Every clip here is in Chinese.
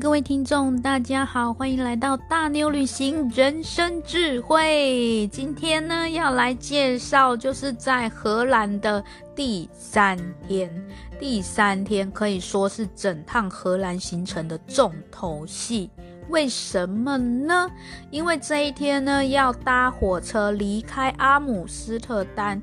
各位听众，大家好，欢迎来到大妞旅行人生智慧。今天呢，要来介绍，就是在荷兰的第三天。第三天可以说是整趟荷兰行程的重头戏。为什么呢？因为这一天呢，要搭火车离开阿姆斯特丹。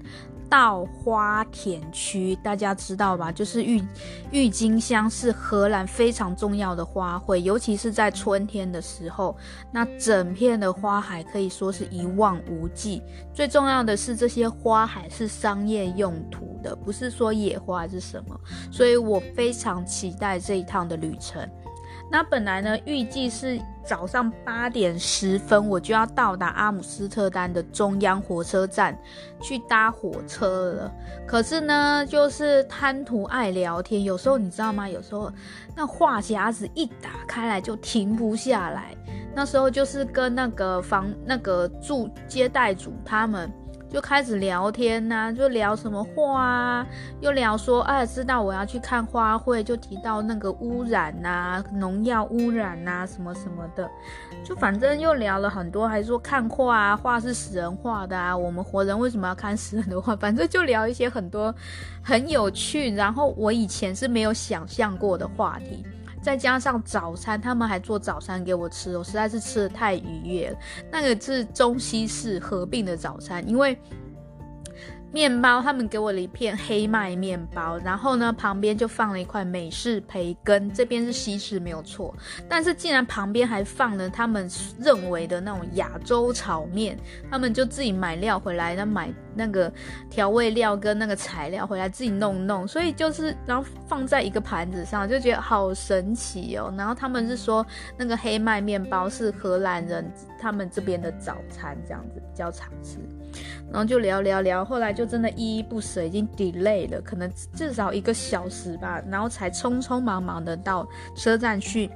稻花田区，大家知道吧？就是郁郁金香是荷兰非常重要的花卉，尤其是在春天的时候，那整片的花海可以说是一望无际。最重要的是，这些花海是商业用途的，不是说野花还是什么，所以我非常期待这一趟的旅程。那本来呢，预计是早上八点十分我就要到达阿姆斯特丹的中央火车站去搭火车了。可是呢，就是贪图爱聊天，有时候你知道吗？有时候那话匣子一打开来就停不下来。那时候就是跟那个房那个住接待组他们。就开始聊天呐、啊，就聊什么话啊，又聊说，哎，知道我要去看花卉，就提到那个污染呐，农药污染呐，什么什么的，就反正又聊了很多，还说看画啊，画是死人画的啊，我们活人为什么要看死人的画？反正就聊一些很多很有趣，然后我以前是没有想象过的话题。再加上早餐，他们还做早餐给我吃，我实在是吃的太愉悦了。那个是中西式合并的早餐，因为。面包，他们给我了一片黑麦面包，然后呢，旁边就放了一块美式培根，这边是西式没有错，但是竟然旁边还放了他们认为的那种亚洲炒面，他们就自己买料回来，那买那个调味料跟那个材料回来自己弄弄，所以就是然后放在一个盘子上，就觉得好神奇哦。然后他们是说那个黑麦面包是荷兰人他们这边的早餐，这样子比较常吃。然后就聊聊聊，后来就真的依依不舍，已经 delay 了，可能至少一个小时吧，然后才匆匆忙忙的到车站去。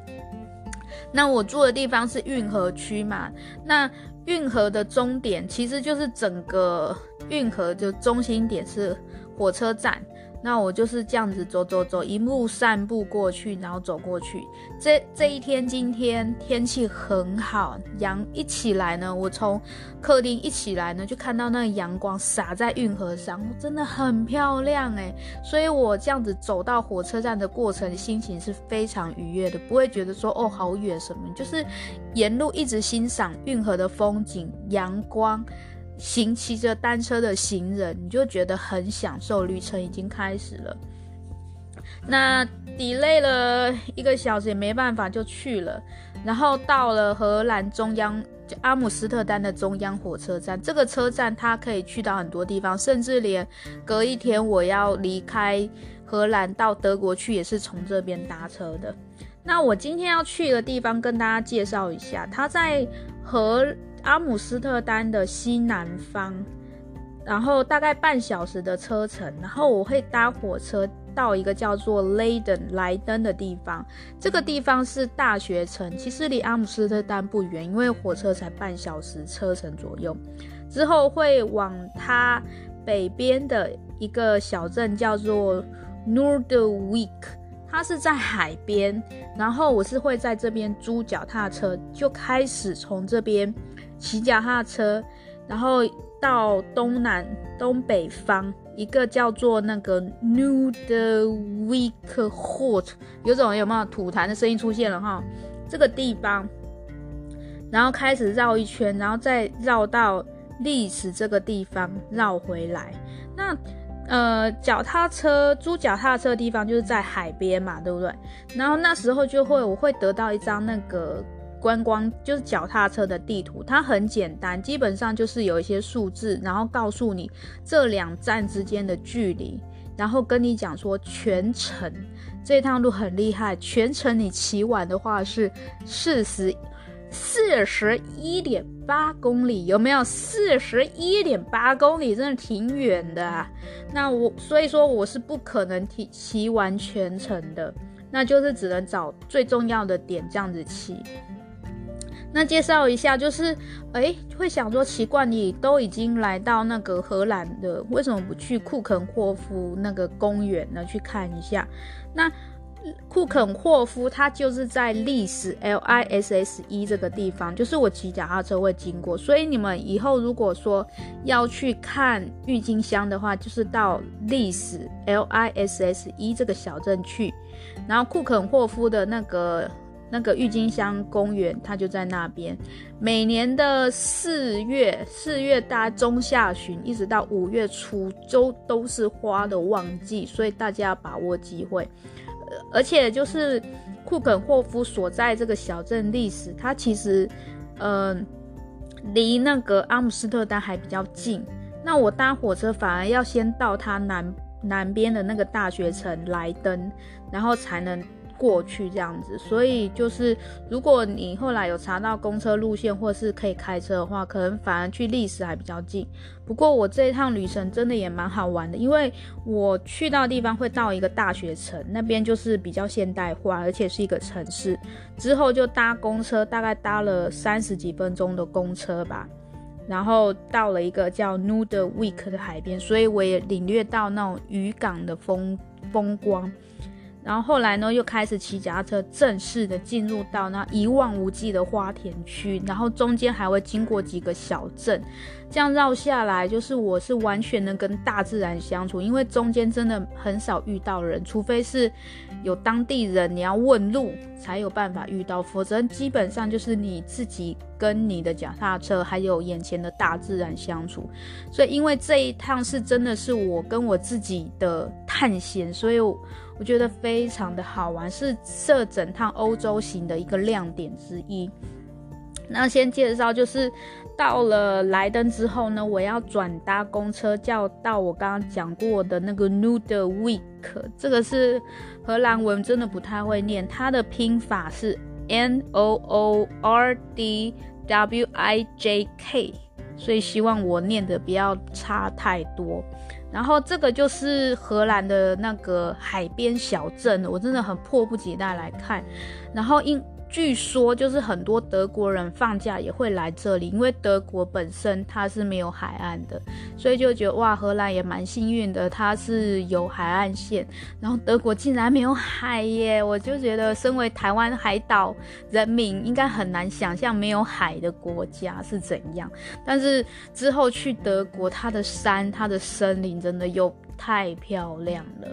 那我住的地方是运河区嘛，那运河的终点其实就是整个运河就中心点是火车站。那我就是这样子走走走，一路散步过去，然后走过去。这这一天，今天天气很好，阳一起来呢，我从客厅一起来呢，就看到那个阳光洒在运河上，真的很漂亮诶。所以我这样子走到火车站的过程，心情是非常愉悦的，不会觉得说哦好远什么，就是沿路一直欣赏运河的风景，阳光。行骑着单车的行人，你就觉得很享受，旅程已经开始了。那 delay 了一个小时也没办法，就去了。然后到了荷兰中央，阿姆斯特丹的中央火车站。这个车站它可以去到很多地方，甚至连隔一天我要离开荷兰到德国去，也是从这边搭车的。那我今天要去的地方，跟大家介绍一下，它在荷。阿姆斯特丹的西南方，然后大概半小时的车程，然后我会搭火车到一个叫做雷登莱登的地方。这个地方是大学城，其实离阿姆斯特丹不远，因为火车才半小时车程左右。之后会往它北边的一个小镇叫做 n o r d e w i e k 它是在海边。然后我是会在这边租脚踏车，就开始从这边。骑脚踏车，然后到东南东北方一个叫做那个 Noorderwijck Hot，有种有没有吐痰的声音出现了哈？这个地方，然后开始绕一圈，然后再绕到历史这个地方绕回来。那呃，脚踏车租脚踏车的地方就是在海边嘛，对不对？然后那时候就会我会得到一张那个。观光就是脚踏车的地图，它很简单，基本上就是有一些数字，然后告诉你这两站之间的距离，然后跟你讲说全程这趟路很厉害，全程你骑完的话是四十四十一点八公里，有没有？四十一点八公里，真的挺远的啊。那我所以说我是不可能骑骑完全程的，那就是只能找最重要的点这样子骑。那介绍一下，就是，诶，会想说奇怪，你都已经来到那个荷兰的，为什么不去库肯霍夫那个公园呢？去看一下。那库肯霍夫，它就是在历史 L I S S E 这个地方，就是我骑脚踏车会经过，所以你们以后如果说要去看郁金香的话，就是到历史 L I S S E 这个小镇去，然后库肯霍夫的那个那个郁金香公园，它就在那边。每年的四月，四月大中下旬一直到五月初，都都是花的旺季，所以大家要把握机会。而且就是库肯霍夫所在这个小镇历史，它其实，嗯、呃，离那个阿姆斯特丹还比较近。那我搭火车反而要先到它南南边的那个大学城莱登，然后才能。过去这样子，所以就是如果你后来有查到公车路线或是可以开车的话，可能反而去历史还比较近。不过我这一趟旅程真的也蛮好玩的，因为我去到的地方会到一个大学城，那边就是比较现代化，而且是一个城市。之后就搭公车，大概搭了三十几分钟的公车吧，然后到了一个叫 Noorderwijke 的海边，所以我也领略到那种渔港的风风光。然后后来呢，又开始骑脚踏车，正式的进入到那一望无际的花田区，然后中间还会经过几个小镇，这样绕下来，就是我是完全能跟大自然相处，因为中间真的很少遇到人，除非是有当地人，你要问路才有办法遇到，否则基本上就是你自己跟你的脚踏车，还有眼前的大自然相处。所以因为这一趟是真的是我跟我自己的探险，所以我。我觉得非常的好玩，是这整趟欧洲行的一个亮点之一。那先介绍，就是到了莱登之后呢，我要转搭公车，叫到我刚刚讲过的那个 Noodweek，。这个是荷兰文，真的不太会念，它的拼法是 N O O R D W I J K，所以希望我念的不要差太多。然后这个就是荷兰的那个海边小镇，我真的很迫不及待来看。然后因据说就是很多德国人放假也会来这里，因为德国本身它是没有海岸的，所以就觉得哇，荷兰也蛮幸运的，它是有海岸线。然后德国竟然没有海耶，我就觉得身为台湾海岛人民，应该很难想象没有海的国家是怎样。但是之后去德国，它的山、它的森林真的又太漂亮了。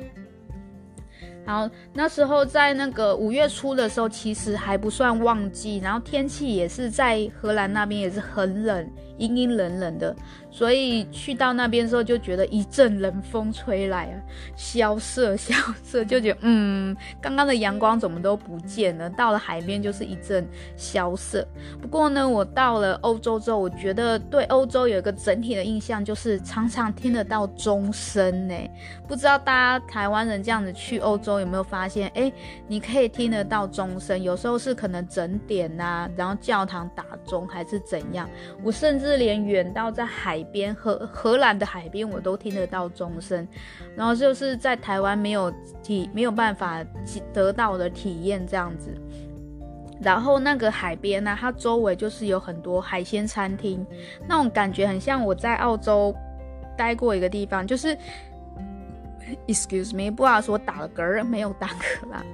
然后那时候在那个五月初的时候，其实还不算旺季，然后天气也是在荷兰那边也是很冷。阴阴冷冷的，所以去到那边的时候就觉得一阵冷风吹来啊，萧瑟萧瑟，就觉得嗯，刚刚的阳光怎么都不见了。到了海边就是一阵萧瑟。不过呢，我到了欧洲之后，我觉得对欧洲有一个整体的印象，就是常常听得到钟声呢。不知道大家台湾人这样子去欧洲有没有发现？哎，你可以听得到钟声，有时候是可能整点呐、啊，然后教堂打钟还是怎样。我甚至。是连远到在海边，荷荷兰的海边，我都听得到钟声，然后就是在台湾没有体没有办法得到的体验这样子。然后那个海边呢、它周围就是有很多海鲜餐厅，那种感觉很像我在澳洲待过一个地方，就是 Excuse me，不好意思，我打了嗝，没有打嗝啦。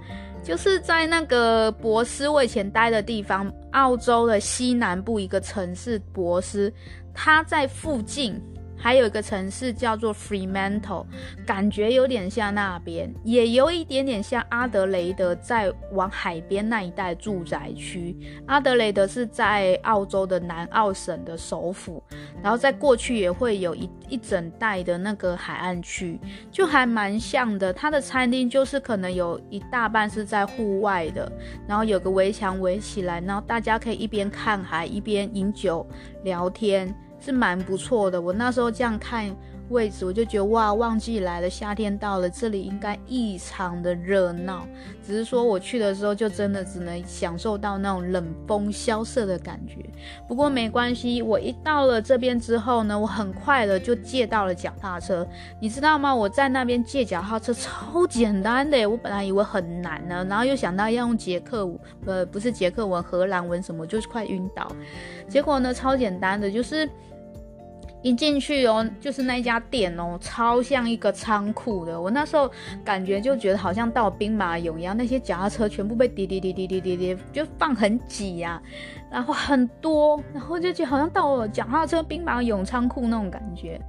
就是在那个博斯，我以前待的地方，澳洲的西南部一个城市博斯，它在附近。还有一个城市叫做 Fremantle，感觉有点像那边，也有一点点像阿德雷德，在往海边那一带住宅区。阿德雷德是在澳洲的南澳省的首府，然后在过去也会有一一整带的那个海岸区，就还蛮像的。它的餐厅就是可能有一大半是在户外的，然后有个围墙围起来，然后大家可以一边看海一边饮酒聊天。是蛮不错的，我那时候这样看位置，我就觉得哇，旺季来了，夏天到了，这里应该异常的热闹。只是说我去的时候，就真的只能享受到那种冷风萧瑟的感觉。不过没关系，我一到了这边之后呢，我很快的就借到了脚踏车。你知道吗？我在那边借脚踏车超简单的，我本来以为很难呢，然后又想到要用捷克文，呃，不是捷克文，荷兰文什么，就是快晕倒。结果呢，超简单的，就是。一进去哦，就是那家店哦，超像一个仓库的。我那时候感觉就觉得好像到兵马俑一样，那些脚踏车全部被叠叠叠叠叠叠叠，就放很挤呀、然后很多，然后就觉得好像到了脚踏车兵马俑仓库那种感觉。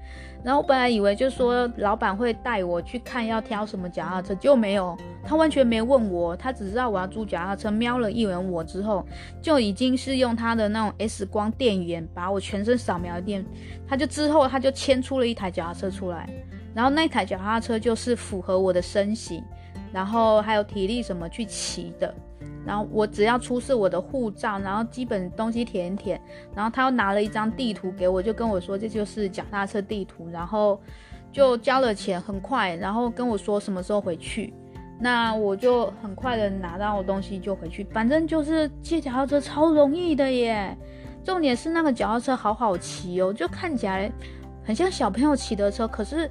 然后我本来以为就说老板会带我去看要挑什么脚踏车，结果没有，他完全没问我，他只知道我要租脚踏车，瞄了一眼我之后，就已经是用他的那种 S 光电源把我全身扫描一遍，他就之后他就牵出了一台脚踏车出来，然后那台脚踏车就是符合我的身形，然后还有体力什么去骑的。然后我只要出示我的护照，然后基本东西填一填，然后他又拿了一张地图给我，就跟我说这就是脚踏车地图，然后就交了钱，很快，然后跟我说什么时候回去，那我就很快的拿到东西就回去，反正就是借脚踏车超容易的耶，重点是那个脚踏车好好骑哦，就看起来很像小朋友骑的车，可是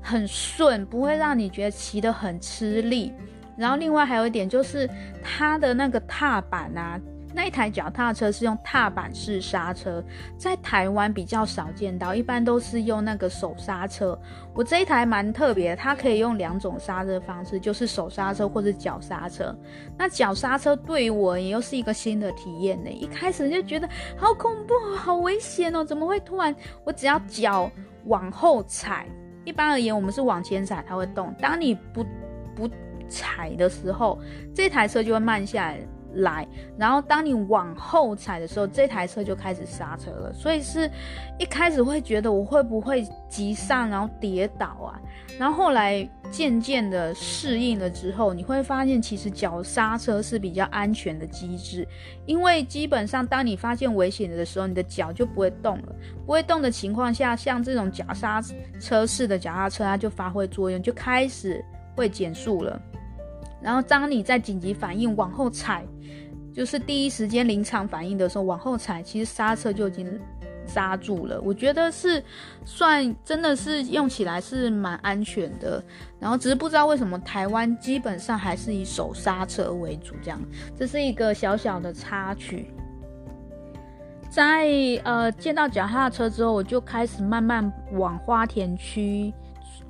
很顺，不会让你觉得骑得很吃力。然后另外还有一点就是它的那个踏板啊，那一台脚踏车是用踏板式刹车，在台湾比较少见到，一般都是用那个手刹车。我这一台蛮特别，它可以用两种刹车方式，就是手刹车或者脚刹车。那脚刹车对我也又是一个新的体验呢。一开始就觉得好恐怖，好危险哦，怎么会突然我只要脚往后踩，一般而言我们是往前踩它会动，当你不不。踩的时候，这台车就会慢下来，然后当你往后踩的时候，这台车就开始刹车了。所以是一开始会觉得我会不会急刹，然后跌倒啊？然后后来渐渐的适应了之后，你会发现其实脚刹车是比较安全的机制，因为基本上当你发现危险的时候，你的脚就不会动了。不会动的情况下，像这种脚刹车式的脚踏车，它就发挥作用，就开始会减速了。然后当你在紧急反应往后踩，就是第一时间临场反应的时候往后踩，其实刹车就已经刹住了。我觉得是算真的是用起来是蛮安全的。然后只是不知道为什么台湾基本上还是以手刹车为主，这样，这是一个小小的插曲。在呃见到脚踏车之后，我就开始慢慢往花田区。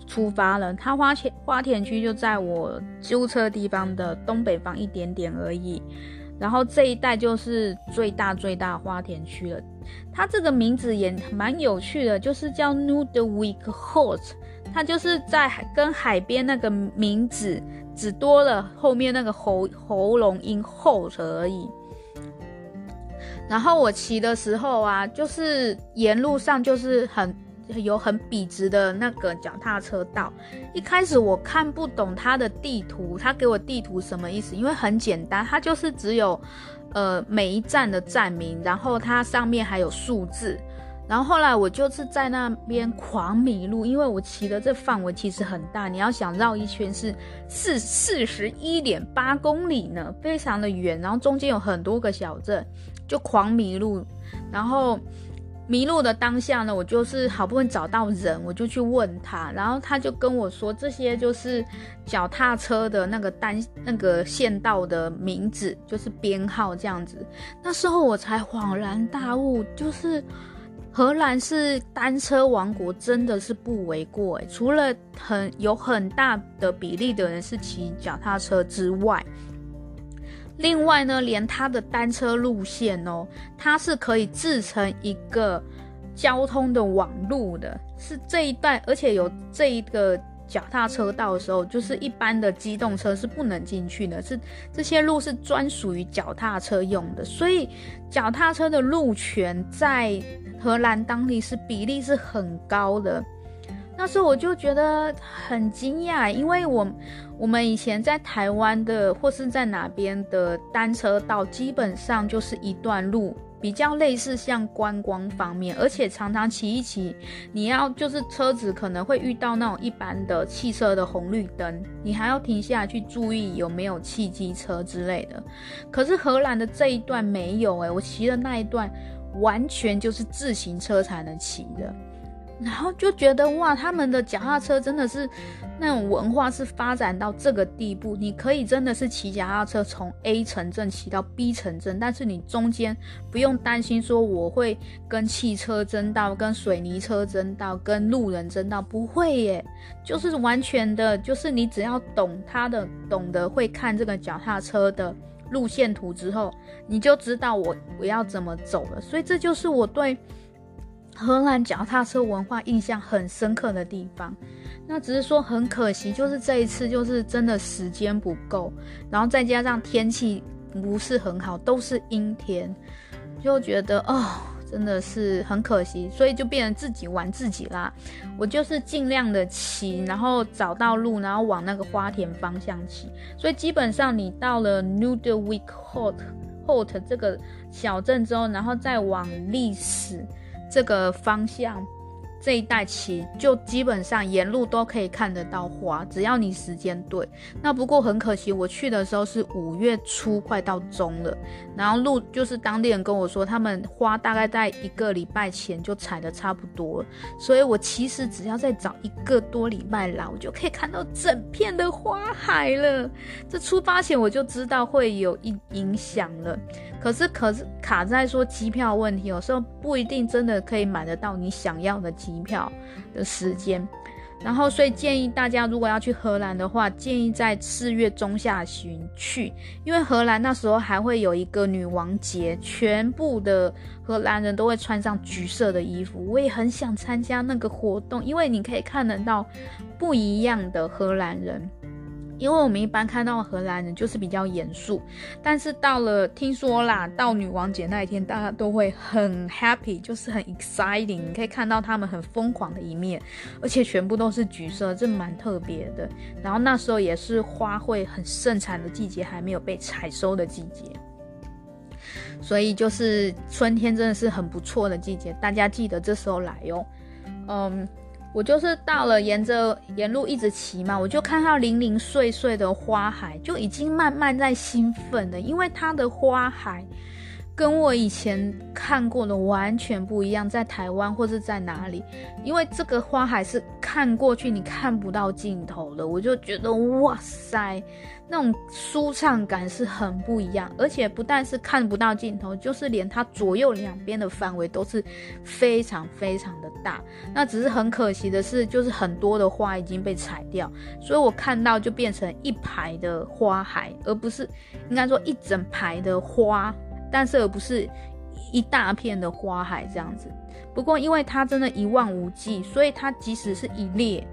出发了，它花田花田区就在我租车地方的东北方一点点而已，然后这一带就是最大最大花田区了。它这个名字也蛮有趣的，就是叫 Noordwijkerhout Holt，它就是在跟海边那个名字只多了后面那个喉喉咙音 Holt 而已。然后我骑的时候啊，就是沿路上就是很。有很笔直的那个脚踏车道，一开始我看不懂他的地图，他给我地图什么意思？因为很简单，它就是只有，呃，每一站的站名，然后它上面还有数字，然后后来我就是在那边狂迷路，因为我骑的这范围其实很大，你要想绕一圈是四四十一点八公里呢，非常的远，然后中间有很多个小镇，就狂迷路，然后。迷路的当下呢，我就是好不容易找到人，我就去问他，然后他就跟我说，这些就是脚踏车的那个单那个线道的名字，就是编号这样子。那时候我才恍然大悟，就是荷兰是单车王国，真的是不为过诶。除了很有很大的比例的人是骑脚踏车之外。另外呢，连它的单车路线哦，它是可以制成一个交通的网路的，是这一段，而且有这一个脚踏车道的时候，就是一般的机动车是不能进去的，是这些路是专属于脚踏车用的，所以脚踏车的路权在荷兰当地是比例是很高的。那时候我就觉得很惊讶，因为我我们以前在台湾的或是在哪边的单车道，基本上就是一段路，比较类似像观光方面，而且常常骑一骑，你要就是车子可能会遇到那种一般的汽车的红绿灯，你还要停下来去注意有没有汽机车之类的。可是荷兰的这一段没有诶，我骑的那一段完全就是自行车才能骑的。然后就觉得哇，他们的脚踏车真的是那种文化是发展到这个地步，你可以真的是骑脚踏车从 A 城镇骑到 B 城镇，但是你中间不用担心说我会跟汽车争道、跟水泥车争道、跟路人争道，不会耶，就是完全的，就是你只要懂他的，懂得会看这个脚踏车的路线图之后，你就知道我我要怎么走了。所以这就是我对。荷兰脚踏车文化印象很深刻的地方，那只是说很可惜，就是这一次就是真的时间不够，然后再加上天气不是很好，都是阴天，就觉得哦，真的是很可惜，所以就变成自己玩自己啦。我就是尽量的骑，然后找到路，然后往那个花田方向骑。所以基本上你到了 Nordvik Holt Holt 这个小镇之后，然后再往历史。这个方向。这一带骑就基本上沿路都可以看得到花，只要你时间对。那不过很可惜，我去的时候是五月初，快到中了。然后路就是当地人跟我说，他们花大概在一个礼拜前就采的差不多了。所以我其实只要再找一个多礼拜来，我就可以看到整片的花海了。这出发前我就知道会有一影响了。可是可是卡在说机票问题，有时候不一定真的可以买得到你想要的机。票的时间，然后所以建议大家如果要去荷兰的话，建议在四月中下旬去，因为荷兰那时候还会有一个女王节，全部的荷兰人都会穿上橘色的衣服。我也很想参加那个活动，因为你可以看得到不一样的荷兰人。因为我们一般看到荷兰人就是比较严肃，但是到了听说啦，到女王节那一天，大家都会很 happy，就是很 exciting，你可以看到他们很疯狂的一面，而且全部都是橘色，这蛮特别的。然后那时候也是花卉很盛产的季节，还没有被采收的季节，所以就是春天真的是很不错的季节，大家记得这时候来哦。嗯。我就是到了沿着沿路一直骑嘛，我就看到零零碎碎的花海，就已经慢慢在兴奋了，因为它的花海跟我以前看过的完全不一样，在台湾或是在哪里，因为这个花海是看过去你看不到尽头的，我就觉得哇塞。那种舒畅感是很不一样，而且不但是看不到尽头，就是连它左右两边的范围都是非常非常的大。那只是很可惜的是，就是很多的花已经被采掉，所以我看到就变成一排的花海，而不是应该说一整排的花，但是而不是一大片的花海这样子。不过因为它真的一望无际，所以它即使是一列。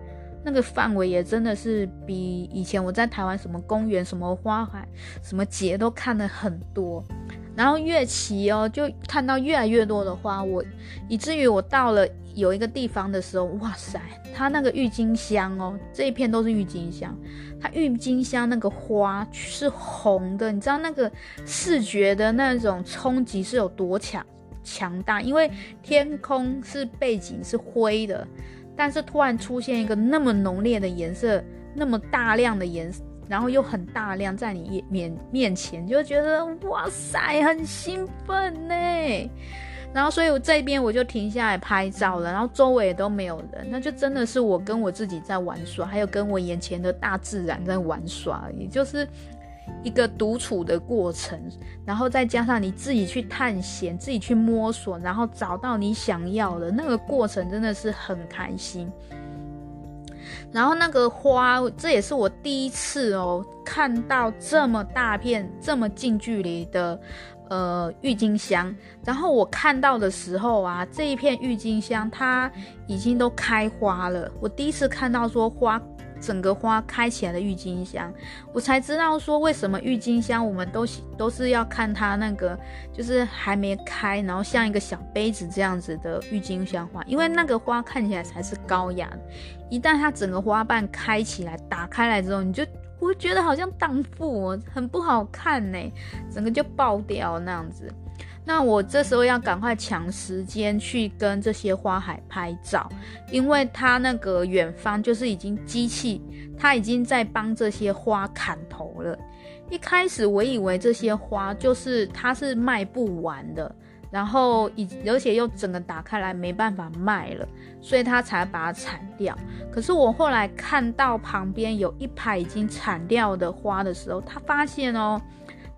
那个范围也真的是比以前我在台湾什么公园、什么花海、什么节都看了很多，然后越骑哦，就看到越来越多的花，我以至于我到了有一个地方的时候，哇塞，它那个郁金香哦，这一片都是郁金香，它郁金香那个花是红的，你知道那个视觉的那种冲击是有多强强大？因为天空是背景是灰的。但是突然出现一个那么浓烈的颜色，那么大量的颜色，然后又很大量在你面面前，就觉得哇塞，很兴奋呢。然后所以我这边我就停下来拍照了，然后周围也都没有人，那就真的是我跟我自己在玩耍，还有跟我眼前的大自然在玩耍，也就是。一个独处的过程，然后再加上你自己去探险、自己去摸索，然后找到你想要的那个过程，真的是很开心。然后那个花，这也是我第一次哦看到这么大片、这么近距离的呃郁金香。然后我看到的时候啊，这一片郁金香它已经都开花了。我第一次看到说花。整个花开起来的郁金香，我才知道说为什么郁金香我们都都是要看它那个就是还没开，然后像一个小杯子这样子的郁金香花，因为那个花看起来才是高雅的。一旦它整个花瓣开起来，打开来之后，你就会觉得好像荡妇，很不好看呢，整个就爆掉那样子。那我这时候要赶快抢时间去跟这些花海拍照，因为它那个远方就是已经机器，它已经在帮这些花砍头了。一开始我以为这些花就是它是卖不完的，然后以而且又整个打开来没办法卖了，所以他才把它铲掉。可是我后来看到旁边有一排已经铲掉的花的时候，他发现哦，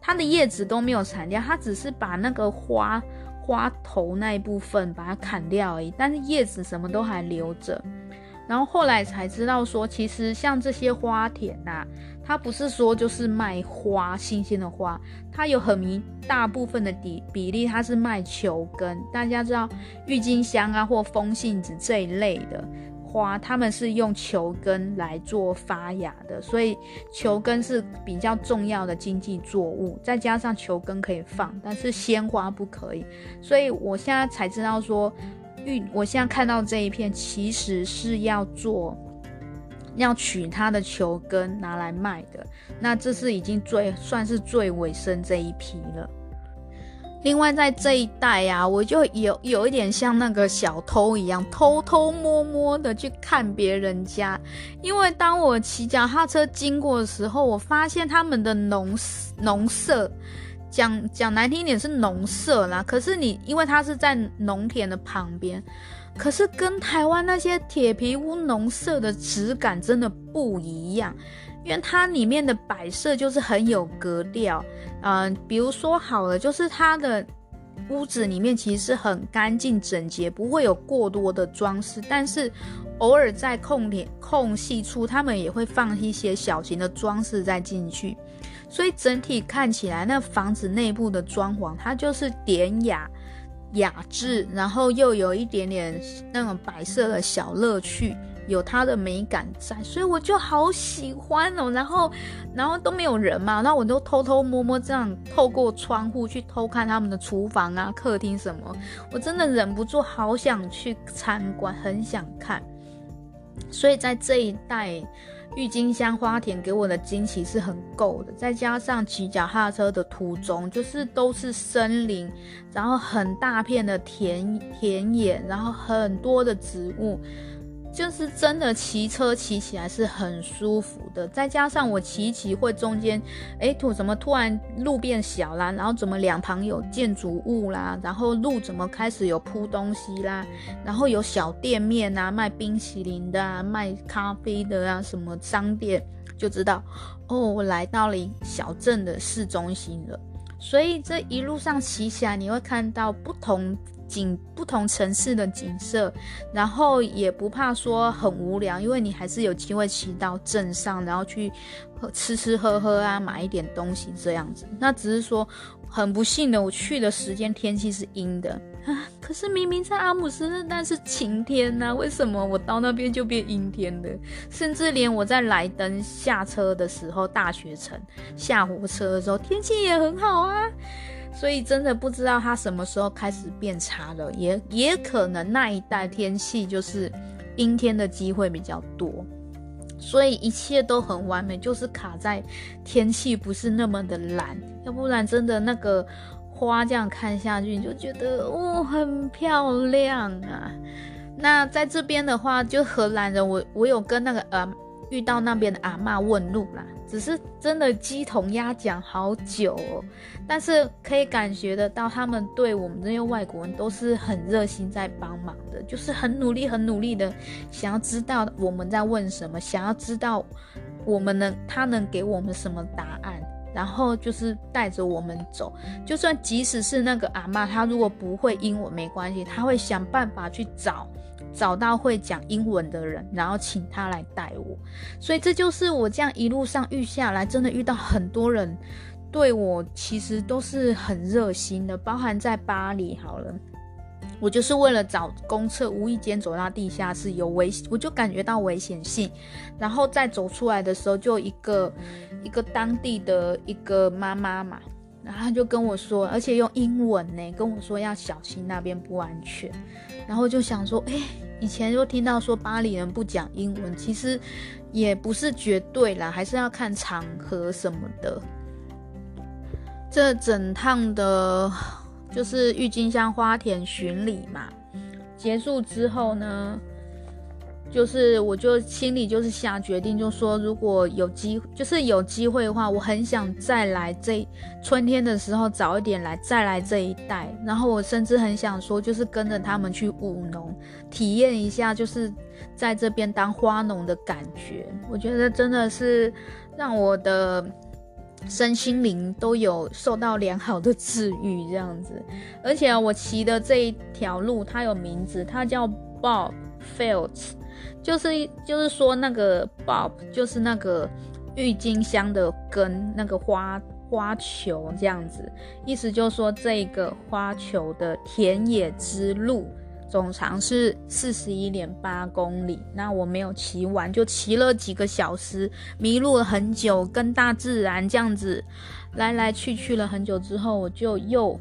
它的叶子都没有铲掉，它只是把那个花花头那一部分把它砍掉而已，但是叶子什么都还留着。然后后来才知道说，其实像这些花田呐、啊，它不是说就是卖花，新鲜的花，它有很大部分的比比例，它是卖球根。大家知道郁金香啊或风信子这一类的花，他们是用球根来做发芽的，所以球根是比较重要的经济作物。再加上球根可以放，但是鲜花不可以。所以我现在才知道说。我现在看到这一片，其实是要做，要取它的球根拿来卖的。那这是已经最算是最尾声这一批了。另外在这一带呀、啊，我就有有一点像那个小偷一样，偷偷摸摸的去看别人家。因为当我骑脚踏车经过的时候，我发现他们的农农舍。讲讲难听一点是农舍啦，可是你因为它是在农田的旁边，可是跟台湾那些铁皮屋农舍的质感真的不一样，因为它里面的摆设就是很有格调，嗯、比如说好了，就是它的屋子里面其实是很干净整洁，不会有过多的装饰，但是偶尔在空点空隙处，他们也会放一些小型的装饰再进去。所以整体看起来，那房子内部的装潢，它就是典雅、雅致，然后又有一点点那种摆设的小乐趣，有它的美感在，所以我就好喜欢哦。然后，然后都没有人嘛，那我就偷偷摸摸这样透过窗户去偷看他们的厨房啊、客厅什么，我真的忍不住好想去参观，很想看。所以在这一带。郁金香花田给我的惊喜是很够的，再加上骑脚踏车的途中，就是都是森林，然后很大片的田田野，然后很多的植物。就是真的骑车骑起来是很舒服的，再加上我骑骑会中间，哎，突怎么突然路变小啦，然后怎么两旁有建筑物啦，然后路怎么开始有铺东西啦，然后有小店面啊，卖冰淇淋的啊，卖咖啡的啊，什么商店，就知道哦，我来到了小镇的市中心了。所以这一路上骑起来，你会看到不同。景不同城市的景色，然后也不怕说很无聊，因为你还是有机会骑到镇上，然后去吃吃喝喝啊，买一点东西这样子。那只是说很不幸的，我去的时间天气是阴的啊，可是明明在阿姆斯特丹是晴天呐，为什么我到那边就变阴天的？甚至连我在莱登下车的时候，大学城下火车的时候，天气也很好啊。所以真的不知道它什么时候开始变差了，也也可能那一带天气就是阴天的机会比较多，所以一切都很完美，就是卡在天气不是那么的蓝，要不然真的那个花这样看下去，你就觉得哦很漂亮啊。那在这边的话，就荷兰人，我我有跟那个呃遇到那边的阿嬷问路啦。只是真的鸡同鸭讲好久哦，但是可以感觉得到，他们对我们这些外国人都是很热心在帮忙的，就是很努力、很努力的想要知道我们在问什么，想要知道我们能他能给我们什么答案，然后就是带着我们走。就算即使是那个阿嬷，她如果不会英文没关系，她会想办法去找。找到会讲英文的人，然后请他来带我，所以这就是我这样一路上遇下来，真的遇到很多人对我其实都是很热心的，包含在巴黎好了，我就是为了找公厕，无意间走到地下室有危，我就感觉到危险性，然后再走出来的时候，就一个一个当地的一个妈妈嘛。然后他就跟我说，而且用英文呢跟我说要小心那边不安全。然后就想说，哎，以前就听到说巴黎人不讲英文，其实也不是绝对啦，还是要看场合什么的。这整趟的，就是郁金香花田巡礼嘛，结束之后呢，就是我就心里就是下决定，就说如果有机就是有机会的话，我很想再来这春天的时候早一点来再来这一带，然后我甚至很想说，就是跟着他们去务农，体验一下就是在这边当花农的感觉。我觉得真的是让我的。身心灵都有受到良好的治愈，这样子。而且，我骑的这一条路，它有名字，它叫 Bob Fields，就是就是说那个 Bob 就是那个郁金香的根，那个花花球这样子。意思就是说这个花球的田野之路。总长是四十一点八公里，那我没有骑完，就骑了几个小时，迷路了很久，跟大自然这样子来来去去了很久之后，我就又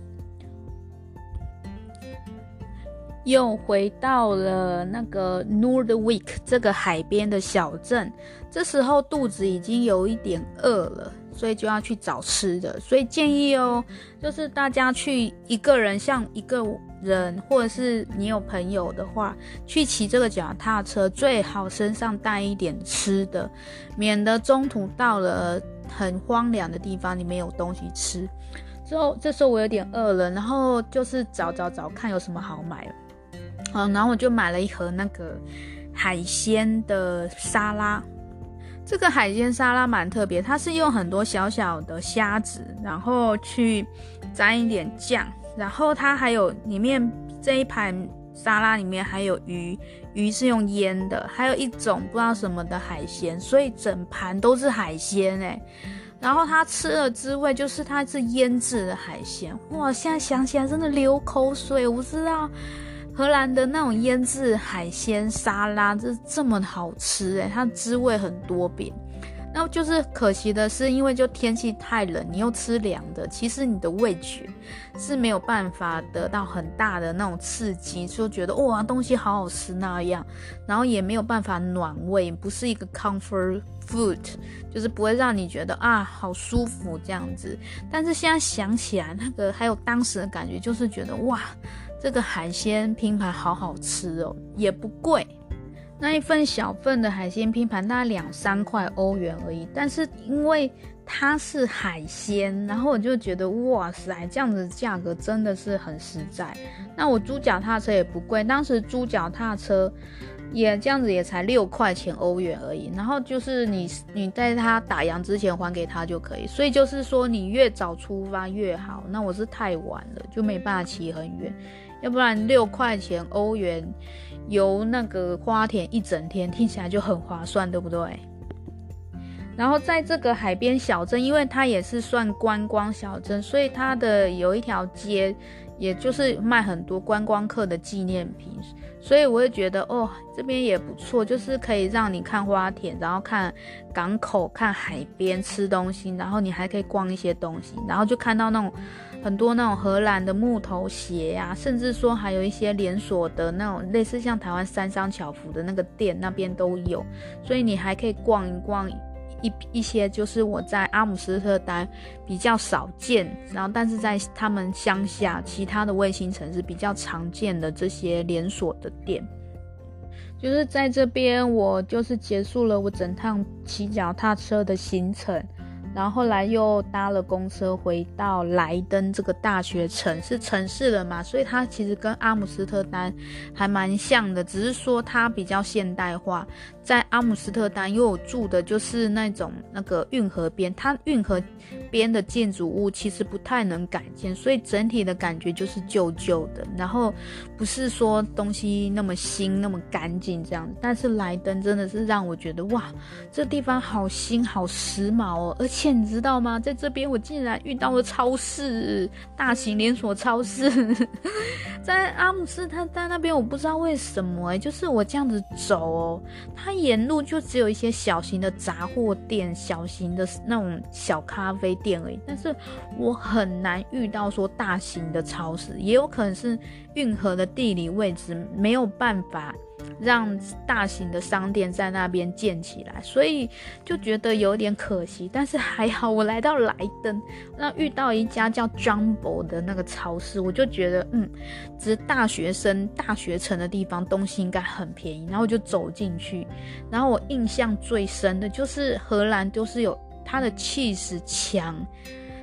又回到了那个 Nordvik 这个海边的小镇。这时候肚子已经有一点饿了，所以就要去找吃的。所以建议哦，就是大家去一个人，像一个。人，或者是你有朋友的话，去骑这个脚踏车，最好身上带一点吃的，免得中途到了很荒凉的地方，你没有东西吃。之后这时候我有点饿了，然后就是找找找看有什么好买，嗯，然后我就买了一盒那个海鲜的沙拉。这个海鲜沙拉蛮特别，它是用很多小小的虾子，然后去沾一点酱。然后它还有里面这一盘沙拉里面还有鱼，鱼是用腌的，还有一种不知道什么的海鲜，所以整盘都是海鲜哎。然后它吃的滋味就是它是腌制的海鲜，哇！现在想起来真的流口水。我不知道荷兰的那种腌制海鲜沙拉这这么好吃哎，它滋味很多变。那就是可惜的是，因为就天气太冷，你又吃凉的，其实你的味觉是没有办法得到很大的那种刺激，就觉得哇东西好好吃那样，然后也没有办法暖胃，不是一个 comfort food，就是不会让你觉得啊好舒服这样子。但是现在想起来，那个还有当时的感觉，就是觉得哇这个海鲜拼盘好好吃哦，也不贵。那一份小份的海鲜拼盘大概两三块欧元而已，但是因为它是海鲜，然后我就觉得哇塞，这样子价格真的是很实在。那我租脚踏车也不贵，当时租脚踏车也这样子也才六块钱欧元而已，然后就是你你在他打烊之前还给他就可以，所以就是说你越早出发越好。那我是太晚了，就没办法骑很远，要不然六块钱欧元。游那个花田一整天，听起来就很划算，对不对？然后在这个海边小镇，因为它也是算观光小镇，所以它的有一条街，也就是卖很多观光客的纪念品。所以我会觉得，哦，这边也不错，就是可以让你看花田，然后看港口，看海边，吃东西，然后你还可以逛一些东西，然后就看到那种。很多那种荷兰的木头鞋、啊，甚至说还有一些连锁的那种类似像台湾三商巧福的那个店，那边都有，所以你还可以逛一逛一一些，就是我在阿姆斯特丹比较少见，然后但是在他们乡下其他的卫星城市比较常见的这些连锁的店，就是在这边我就是结束了我整趟骑脚踏车的行程。然后后来又搭了公车回到莱登这个大学城，是城市了嘛，所以它其实跟阿姆斯特丹还蛮像的，只是说它比较现代化。在阿姆斯特丹，因为我住的就是那种那个运河边，它运河边的建筑物其实不太能改建，所以整体的感觉就是旧旧的，然后不是说东西那么新、那么干净这样子。但是莱登真的是让我觉得哇，这地方好新、好时髦哦！而且你知道吗？在这边我竟然遇到了超市，大型连锁超市。在阿姆斯特丹那边，我不知道为什么哎，就是我这样子走哦，它。沿路就只有一些小型的杂货店、小型的那种小咖啡店而已，但是我很难遇到说大型的超市，也有可能是运河的地理位置没有办法让大型的商店在那边建起来，所以就觉得有点可惜。但是还好，我来到莱登，那遇到一家叫 Jumbo 的那个超市，我就觉得，嗯，只是大学生大学城的地方，东西应该很便宜。然后我就走进去，然后我印象最深的就是荷兰就是有它的气势强。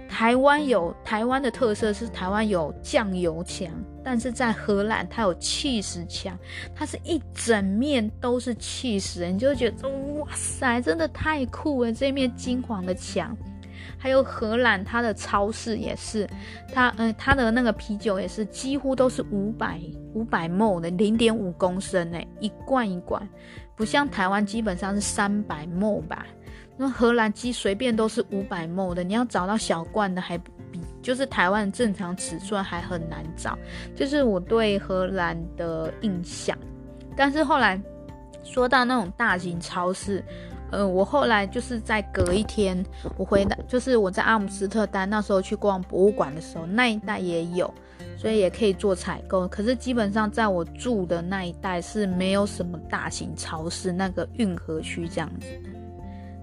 台湾有台湾的特色是台湾有酱油墙，但是在荷兰它有气势墙，它是一整面都是气势，你就觉得哇塞，真的太酷了！这面金黄的墙，还有荷兰它的超市也是，它嗯它的那个啤酒也是几乎都是五百五百 m 的零点五公升诶，一罐一罐，不像台湾基本上是三百 m 吧。那荷兰鸡随便都是五百 ml 的，你要找到小罐的还比就是台湾正常尺寸还很难找，就是我对荷兰的印象。但是后来说到那种大型超市，呃，我后来就是在隔一天，我回到就是我在阿姆斯特丹那时候去逛博物馆的时候，那一带也有，所以也可以做采购。可是基本上在我住的那一带是没有什么大型超市，那个运河区这样子。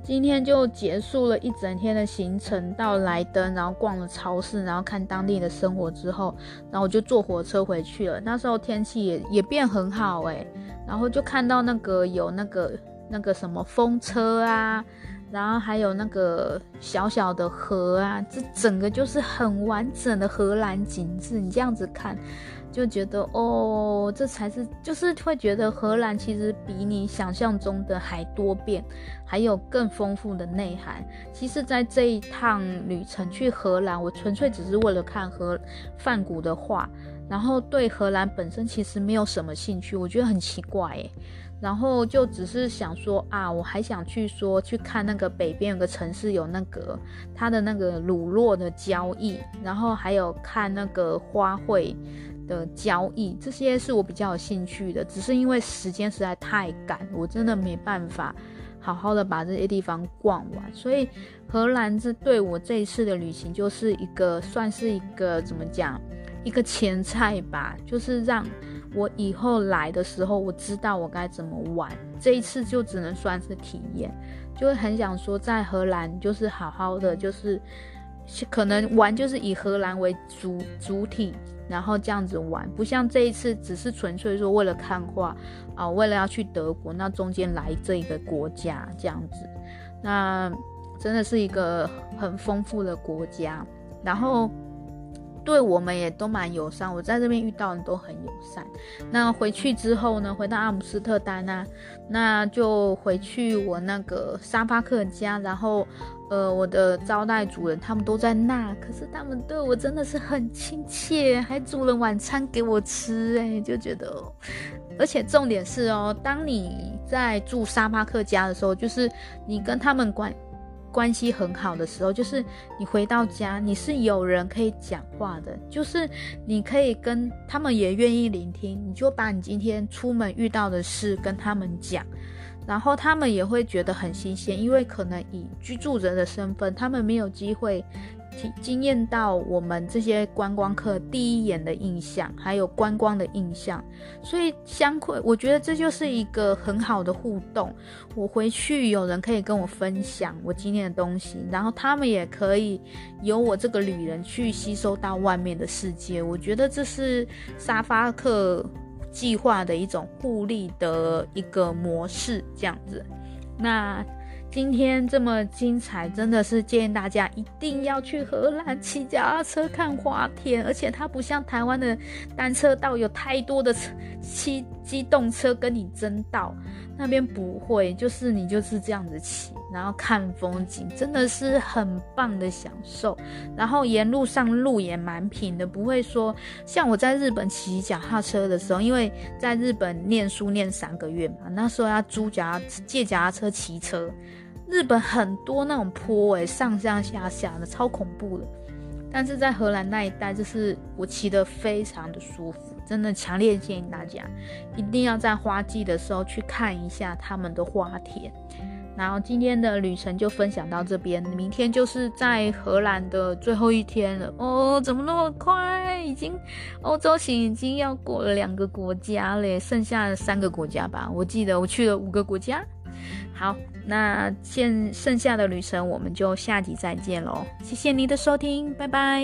今天就结束了一整天的行程，到莱登，然后逛了超市，然后看当地的生活之后，然后我就坐火车回去了。那时候天气也也变很好诶，然后就看到那个有那个那个什么风车啊，然后还有那个小小的河啊，这整个就是很完整的荷兰景致。你这样子看。就觉得哦，这才是就是会觉得荷兰其实比你想象中的还多变，还有更丰富的内涵。其实，在这一趟旅程去荷兰，我纯粹只是为了看荷梵谷的画，然后对荷兰本身其实没有什么兴趣。我觉得很奇怪诶，然后就只是想说啊，我还想去说去看那个北边有个城市有那个它的那个乳酪的交易，然后还有看那个花卉。的交易，这些是我比较有兴趣的，只是因为时间实在太赶，我真的没办法好好的把这些地方逛完。所以荷兰这对我这一次的旅行就是一个算是一个怎么讲，一个前菜吧，就是让我以后来的时候我知道我该怎么玩。这一次就只能算是体验，就会很想说在荷兰就是好好的就是。可能玩就是以荷兰为主主体，然后这样子玩，不像这一次只是纯粹说为了看画啊，为了要去德国，那中间来这一个国家这样子，那真的是一个很丰富的国家，然后。对我们也都蛮友善，我在这边遇到人都很友善。那回去之后呢，回到阿姆斯特丹啊，那就回去我那个沙发客家，然后呃，我的招待主人他们都在那，可是他们对我真的是很亲切，还煮了晚餐给我吃，哎，就觉得，而且重点是哦，当你在住沙巴客家的时候，就是你跟他们关。关系很好的时候，就是你回到家，你是有人可以讲话的，就是你可以跟他们也愿意聆听，你就把你今天出门遇到的事跟他们讲，然后他们也会觉得很新鲜，因为可能以居住者的身份，他们没有机会。经验到我们这些观光客第一眼的印象，还有观光的印象，所以相会，我觉得这就是一个很好的互动。我回去有人可以跟我分享我今天的东西，然后他们也可以由我这个旅人去吸收到外面的世界。我觉得这是沙发客计划的一种互利的一个模式，这样子。那。今天这么精彩，真的是建议大家一定要去荷兰骑脚踏车看花田，而且它不像台湾的单车道有太多的骑机动车跟你争道，那边不会，就是你就是这样子骑，然后看风景，真的是很棒的享受。然后沿路上路也蛮平的，不会说像我在日本骑脚踏车的时候，因为在日本念书念三个月嘛，那时候要租脚借脚踏车骑车。日本很多那种坡诶上上下下的超恐怖的但是在荷兰那一带就是我骑得非常的舒服真的强烈建议大家一定要在花季的时候去看一下他们的花田。然后今天的旅程就分享到这边明天就是在荷兰的最后一天了。哦怎么那么快已经欧洲行已经要过了两个国家嘞剩下三个国家吧。我记得我去了五个国家。好那现剩下的旅程我们就下集再见喽谢谢你的收听拜拜。